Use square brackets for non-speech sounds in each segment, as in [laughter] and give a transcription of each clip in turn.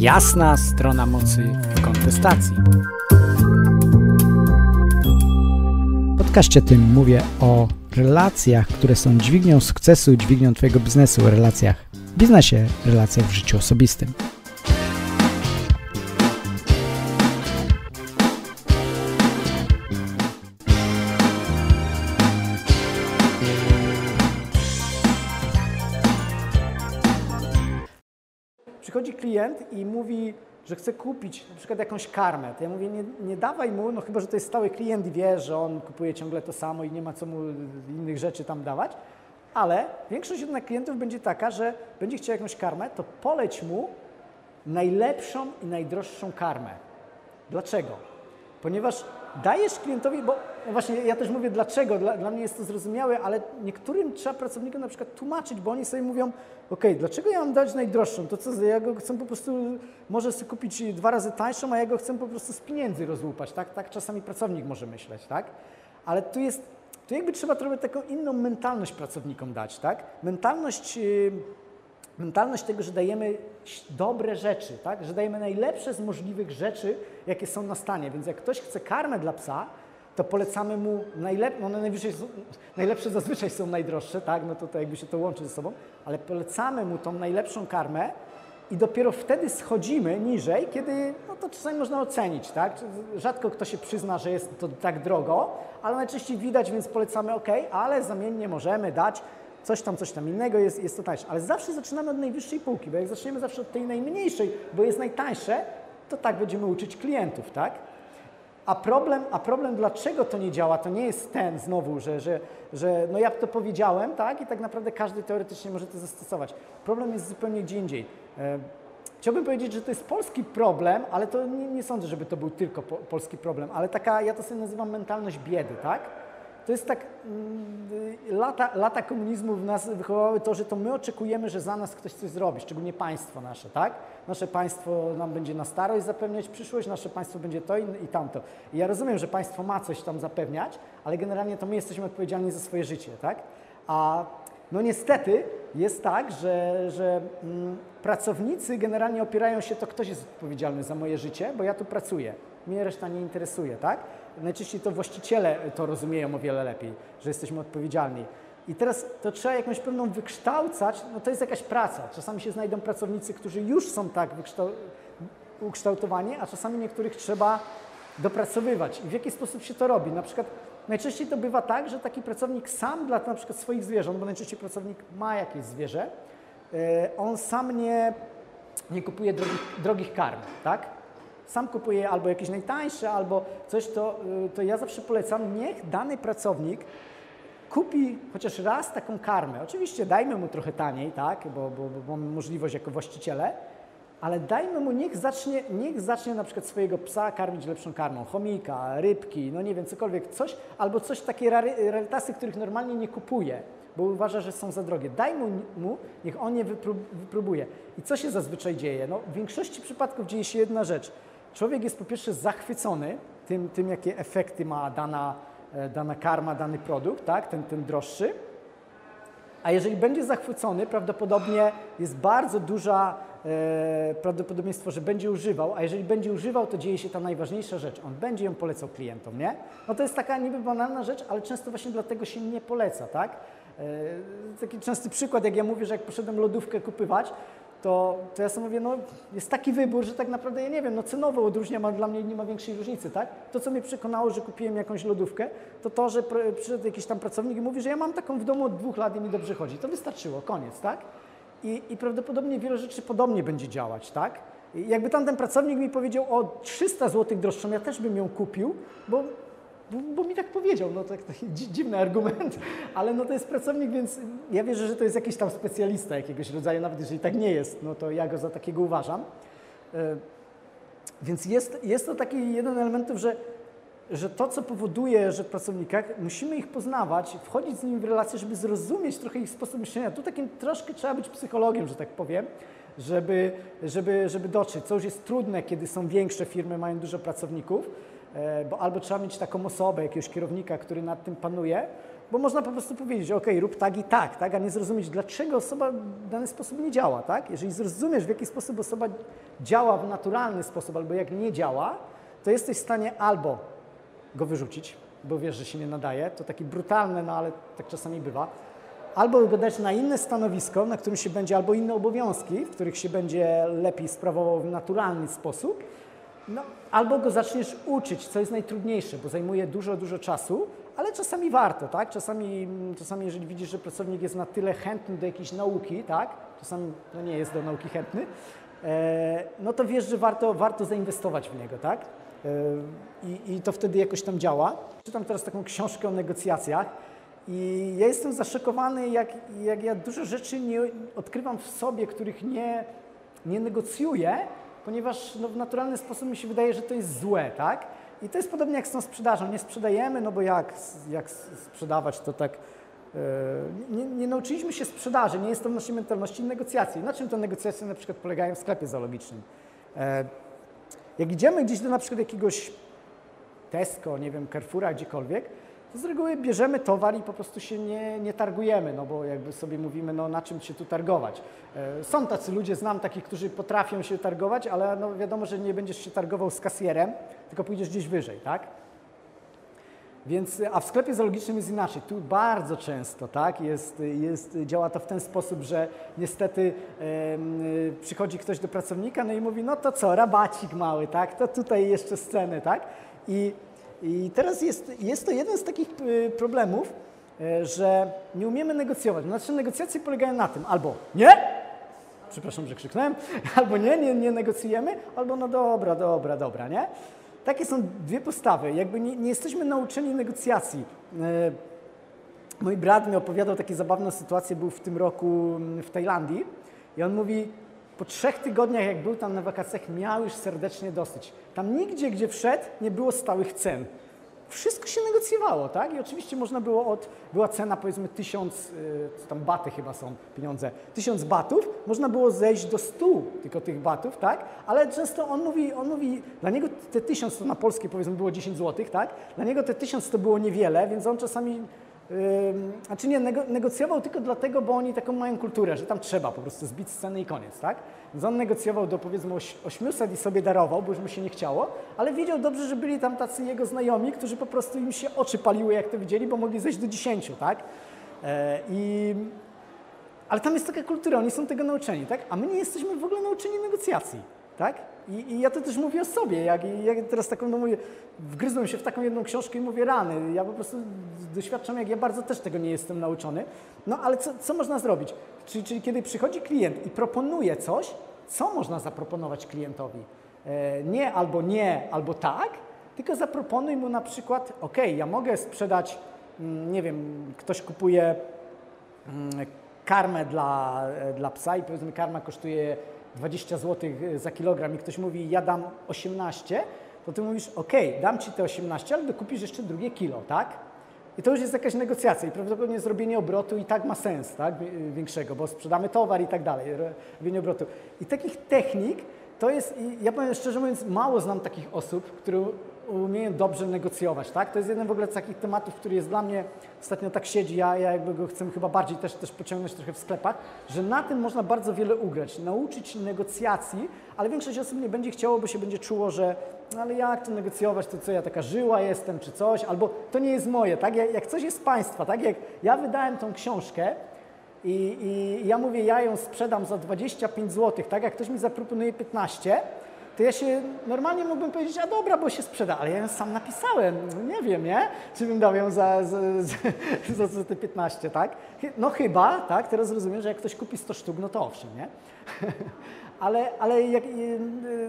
Jasna strona mocy w kontestacji. W podcaście tym mówię o relacjach, które są dźwignią sukcesu, dźwignią Twojego biznesu, relacjach w biznesie, relacjach w życiu osobistym. Klient i mówi, że chce kupić na przykład jakąś karmę. To ja mówię, nie, nie dawaj mu, no chyba, że to jest stały klient i wie, że on kupuje ciągle to samo i nie ma co mu innych rzeczy tam dawać, ale większość jednak klientów będzie taka, że będzie chciał jakąś karmę, to poleć mu najlepszą i najdroższą karmę. Dlaczego? Ponieważ dajesz klientowi, bo właśnie ja też mówię dlaczego, dla, dla mnie jest to zrozumiałe, ale niektórym trzeba pracownikom na przykład tłumaczyć, bo oni sobie mówią, ok, dlaczego ja mam dać najdroższą? To co, ja go chcę po prostu, może sobie kupić dwa razy tańszą, a ja go chcę po prostu z pieniędzy rozłupać, tak? Tak czasami pracownik może myśleć, tak? Ale tu jest, tu jakby trzeba trochę taką inną mentalność pracownikom dać, tak? Mentalność... Yy, mentalność tego, że dajemy dobre rzeczy, tak? że dajemy najlepsze z możliwych rzeczy, jakie są na stanie. Więc jak ktoś chce karmę dla psa, to polecamy mu najlepsze, one najwyżej są, [laughs] najlepsze zazwyczaj są najdroższe, tak? no to, to jakby się to łączy ze sobą, ale polecamy mu tą najlepszą karmę i dopiero wtedy schodzimy niżej, kiedy, no to czasami można ocenić, tak? Rzadko kto się przyzna, że jest to tak drogo, ale najczęściej widać, więc polecamy ok, ale zamiennie możemy dać coś tam, coś tam innego, jest, jest to tańsze. Ale zawsze zaczynamy od najwyższej półki, bo jak zaczniemy zawsze od tej najmniejszej, bo jest najtańsze, to tak będziemy uczyć klientów, tak? A problem, a problem, dlaczego to nie działa, to nie jest ten znowu, że, że, że no ja to powiedziałem, tak? I tak naprawdę każdy teoretycznie może to zastosować. Problem jest zupełnie gdzie indziej. E, chciałbym powiedzieć, że to jest polski problem, ale to nie, nie sądzę, żeby to był tylko po, polski problem, ale taka, ja to sobie nazywam mentalność biedy, tak? To jest tak, mm, lata, lata komunizmu w nas wychowały to, że to my oczekujemy, że za nas ktoś coś zrobi, szczególnie państwo nasze, tak? Nasze państwo nam będzie na starość zapewniać przyszłość, nasze państwo będzie to i, i tamto. I ja rozumiem, że państwo ma coś tam zapewniać, ale generalnie to my jesteśmy odpowiedzialni za swoje życie, tak? A no niestety jest tak, że, że mm, pracownicy generalnie opierają się, to ktoś jest odpowiedzialny za moje życie, bo ja tu pracuję. Mnie reszta nie interesuje, tak? Najczęściej to właściciele to rozumieją o wiele lepiej, że jesteśmy odpowiedzialni. I teraz to trzeba jakąś pewną wykształcać, no to jest jakaś praca. Czasami się znajdą pracownicy, którzy już są tak ukształtowani, a czasami niektórych trzeba dopracowywać. I w jaki sposób się to robi? Na przykład najczęściej to bywa tak, że taki pracownik sam dla na przykład swoich zwierząt, bo najczęściej pracownik ma jakieś zwierzę, e, on sam nie, nie kupuje drogich, drogich karm, tak? Sam kupuję albo jakieś najtańsze, albo coś, to, y, to ja zawsze polecam, niech dany pracownik kupi chociaż raz taką karmę. Oczywiście dajmy mu trochę taniej, tak, bo, bo, bo mamy możliwość jako właściciele, ale dajmy mu, niech zacznie, niech zacznie na przykład swojego psa karmić lepszą karmą, chomika, rybki, no nie wiem, cokolwiek, coś, albo coś takie rary, rarytasy, których normalnie nie kupuje, bo uważa, że są za drogie. Daj mu, mu niech on je wypróbuje. I co się zazwyczaj dzieje? No, w większości przypadków dzieje się jedna rzecz – człowiek jest po pierwsze zachwycony tym, tym jakie efekty ma dana, e, dana karma, dany produkt, tak? ten, ten droższy. A jeżeli będzie zachwycony, prawdopodobnie jest bardzo duża e, prawdopodobieństwo, że będzie używał, a jeżeli będzie używał, to dzieje się ta najważniejsza rzecz. On będzie ją polecał klientom, nie? No to jest taka niby banalna rzecz, ale często właśnie dlatego się nie poleca, tak? E, taki częsty przykład, jak ja mówię, że jak poszedłem lodówkę kupywać, to, to ja sobie mówię, no jest taki wybór, że tak naprawdę ja nie wiem, no cenowo odróżniam, ale dla mnie nie ma większej różnicy, tak? To, co mnie przekonało, że kupiłem jakąś lodówkę, to to, że przyszedł jakiś tam pracownik i mówi, że ja mam taką w domu od dwóch lat i mi dobrze chodzi. To wystarczyło, koniec, tak? I, i prawdopodobnie wiele rzeczy podobnie będzie działać, tak? I jakby tamten pracownik mi powiedział o 300 zł droższą, ja też bym ją kupił, bo bo, bo, mi tak powiedział, no tak, taki dziwny argument, [laughs] ale no to jest pracownik, więc ja wierzę, że to jest jakiś tam specjalista jakiegoś rodzaju, nawet jeżeli tak nie jest, no to ja go za takiego uważam. E, więc jest, jest to taki jeden elementów, że, że to, co powoduje, że w pracownikach musimy ich poznawać, wchodzić z nimi w relacje, żeby zrozumieć trochę ich sposób myślenia. Tu takim troszkę trzeba być psychologiem, że tak powiem, żeby, żeby, żeby dotrzeć. Co już jest trudne, kiedy są większe firmy, mają dużo pracowników, bo albo trzeba mieć taką osobę, jakiegoś kierownika, który nad tym panuje, bo można po prostu powiedzieć, ok, rób tak i tak, tak, a nie zrozumieć, dlaczego osoba w dany sposób nie działa, tak? Jeżeli zrozumiesz, w jaki sposób osoba działa w naturalny sposób, albo jak nie działa, to jesteś w stanie albo go wyrzucić, bo wiesz, że się nie nadaje, to takie brutalne, no ale tak czasami bywa, albo go dać na inne stanowisko, na którym się będzie, albo inne obowiązki, w których się będzie lepiej sprawował w naturalny sposób, no, albo go zaczniesz uczyć, co jest najtrudniejsze, bo zajmuje dużo, dużo czasu, ale czasami warto, tak? Czasami, czasami jeżeli widzisz, że pracownik jest na tyle chętny do jakiejś nauki, tak? Czasami no nie jest do nauki chętny, e, no to wiesz, że warto, warto zainwestować w niego, tak? E, i, I to wtedy jakoś tam działa. Czytam teraz taką książkę o negocjacjach i ja jestem zaszokowany, jak, jak ja dużo rzeczy nie odkrywam w sobie, których nie, nie negocjuję, ponieważ no, w naturalny sposób mi się wydaje, że to jest złe, tak? I to jest podobnie jak z tą sprzedażą. Nie sprzedajemy, no bo jak, jak sprzedawać, to tak... Yy, nie, nie, nauczyliśmy się sprzedaży, nie jest to w naszej mentalności negocjacji. Na czym te negocjacje na przykład polegają w sklepie zoologicznym? Yy, jak idziemy gdzieś do na przykład jakiegoś Tesco, nie wiem, Carrefoura, gdziekolwiek, z reguły bierzemy towar i po prostu się nie, nie targujemy, no bo jakby sobie mówimy, no na czym się tu targować. E, są tacy ludzie, znam takich, którzy potrafią się targować, ale no wiadomo, że nie będziesz się targował z kasjerem, tylko pójdziesz gdzieś wyżej, tak? Więc, a w sklepie zoologicznym jest inaczej. Tu bardzo często tak, jest, jest, działa to w ten sposób, że niestety e, przychodzi ktoś do pracownika no i mówi, no to co, rabacik mały, tak, to tutaj jeszcze sceny, tak? I i teraz jest, jest to jeden z takich y, problemów, y, że nie umiemy negocjować. Znaczy negocjacje polegają na tym albo nie, przepraszam, że krzyknąłem, [laughs] albo nie, nie, nie negocjujemy, albo no dobra, dobra, dobra, nie? Takie są dwie postawy. Jakby nie, nie jesteśmy nauczeni negocjacji. Y, mój brat mi opowiadał takie zabawne sytuacje, był w tym roku mm, w Tajlandii i on mówi, po trzech tygodniach, jak był tam na wakacjach, miał już serdecznie dosyć. Tam nigdzie, gdzie wszedł, nie było stałych cen. Wszystko się negocjowało, tak? I oczywiście można było od, była cena powiedzmy tysiąc, yy, co tam baty chyba są pieniądze, tysiąc batów, można było zejść do stu tylko tych batów, tak? Ale często on mówi, on mówi, dla niego te tysiąc to na polskie powiedzmy było 10 złotych, tak? Dla niego te tysiąc to było niewiele, więc on czasami znaczy nie, negocjował tylko dlatego, bo oni taką mają kulturę, że tam trzeba po prostu zbić scenę i koniec, tak? Więc on negocjował do powiedzmy 800 i sobie darował, bo już mu się nie chciało, ale wiedział dobrze, że byli tam tacy jego znajomi, którzy po prostu im się oczy paliły, jak to widzieli, bo mogli zejść do 10, tak? E, I... Ale tam jest taka kultura, oni są tego nauczeni, tak? A my nie jesteśmy w ogóle nauczeni negocjacji, tak? I, I, ja to też mówię o sobie, jak, teraz taką, no mówię, wgryzłem się w taką jedną książkę i mówię rany. Ja po prostu doświadczam, jak ja bardzo też tego nie jestem nauczony. No ale co, co można zrobić? Czyli, czyli kiedy przychodzi klient i proponuje coś, co można zaproponować klientowi? E, nie albo nie, albo tak, tylko zaproponuj mu na przykład, ok, ja mogę sprzedać, mm, nie wiem, ktoś kupuje mm, karmę dla, e, dla psa i powiedzmy karma kosztuje 20 zł za kilogram i ktoś mówi, ja dam 18, to ty mówisz, ok, dam ci te 18, ale dokupisz jeszcze drugie kilo, tak? I to już jest jakaś negocjacja i prawdopodobnie zrobienie obrotu i tak ma sens, tak? Większego, bo sprzedamy towar i tak dalej, robienie obrotu. I takich technik to jest, ja powiem szczerze mówiąc, mało znam takich osób, które umieją dobrze negocjować, tak? To jest jeden w ogóle z takich tematów, który jest dla mnie, ostatnio tak siedzi, ja, ja jakby go chcę chyba bardziej też, też pociągnąć trochę w sklepach, że na tym można bardzo wiele ugrać, nauczyć negocjacji, ale większość osób nie będzie chciało, bo się będzie czuło, że no ale jak to negocjować, to co ja taka żyła jestem, czy coś, albo to nie jest moje, tak? Jak, coś jest państwa, tak? Jak ja wydałem tą książkę, i, I, ja mówię, ja ją sprzedam za 25 zł, tak? Jak ktoś mi zaproponuje 15, to ja się normalnie mógłbym powiedzieć, a dobra, bo się sprzeda, ale ja ją sam napisałem, nie wiem, nie? Czy bym dał ją za, za, [laughs] za, za te 15, tak? No chyba, tak? Teraz rozumiem, że jak ktoś kupi 100 sztuk, no to owszem, nie? [laughs] ale ale jak,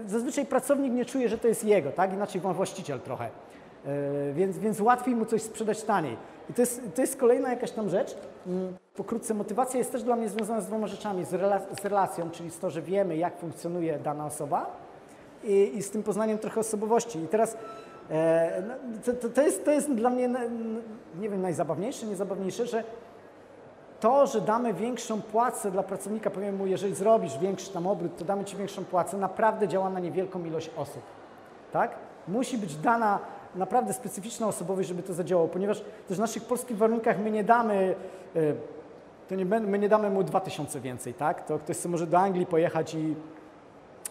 zazwyczaj pracownik nie czuje, że to jest jego, tak? Inaczej właściciel trochę. E, więc, więc łatwiej mu coś sprzedać taniej. I to jest, to jest kolejna jakaś tam rzecz. Mm, pokrótce, motywacja jest też dla mnie związana z dwoma rzeczami. Z, z relacją, czyli z to, że wiemy, jak funkcjonuje dana osoba i, i z tym poznaniem trochę osobowości. I teraz e, no, to, to, jest, to jest dla mnie, nie wiem, najzabawniejsze, niezabawniejsze, że to, że damy większą płacę dla pracownika, powiem mu, jeżeli zrobisz większy tam obrót, to damy Ci większą płacę, naprawdę działa na niewielką ilość osób. Tak? Musi być dana naprawdę specyficzna osobowość, żeby to zadziałało, ponieważ też w naszych polskich warunkach my nie damy, e, to nie, my nie damy mu 2000 więcej, tak? To ktoś sobie może do Anglii pojechać i,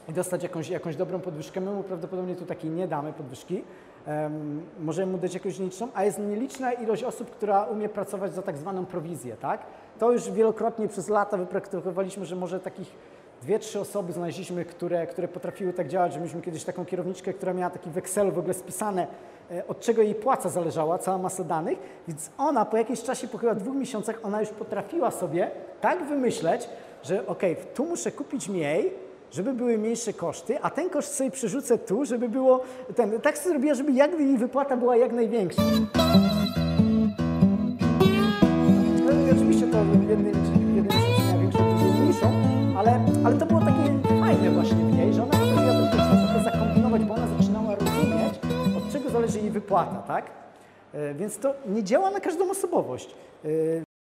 i dostać jakąś, jakąś dobrą podwyżkę. My mu prawdopodobnie tu takiej nie damy podwyżki. Em, możemy mu dać jakąś nieliczną, a jest nieliczna ilość osób, która umie pracować za tak zwaną prowizję, tak? To już wielokrotnie przez lata wypraktykowaliśmy, że może takich dwie, trzy osoby znaleźliśmy, które, które potrafiły tak działać, że mieliśmy kiedyś taką kierowniczkę, która miała taki w Excelu w ogóle spisane, e, od czego jej płaca zależała, cała masa danych, więc ona po jakimś czasie, po chyba dwóch miesiącach, ona już potrafiła sobie tak wymyśleć, że okej, tu muszę kupić mniej, żeby były mniejsze koszty, a ten koszt sobie przerzucę tu, żeby było ten. Tak sobie zrobiła, żeby jak jej wypłata była jak największa. No oczywiście to w jednym, miała większą, drugim mniejszą, ale, ale to było takie fajne właśnie w niej, że ona potrafiła trochę, trochę zakombinować, bo ona zaczynała rozumieć, od czego zależy jej wypłata, tak? E, Więc to nie działa na każdą osobowość. E,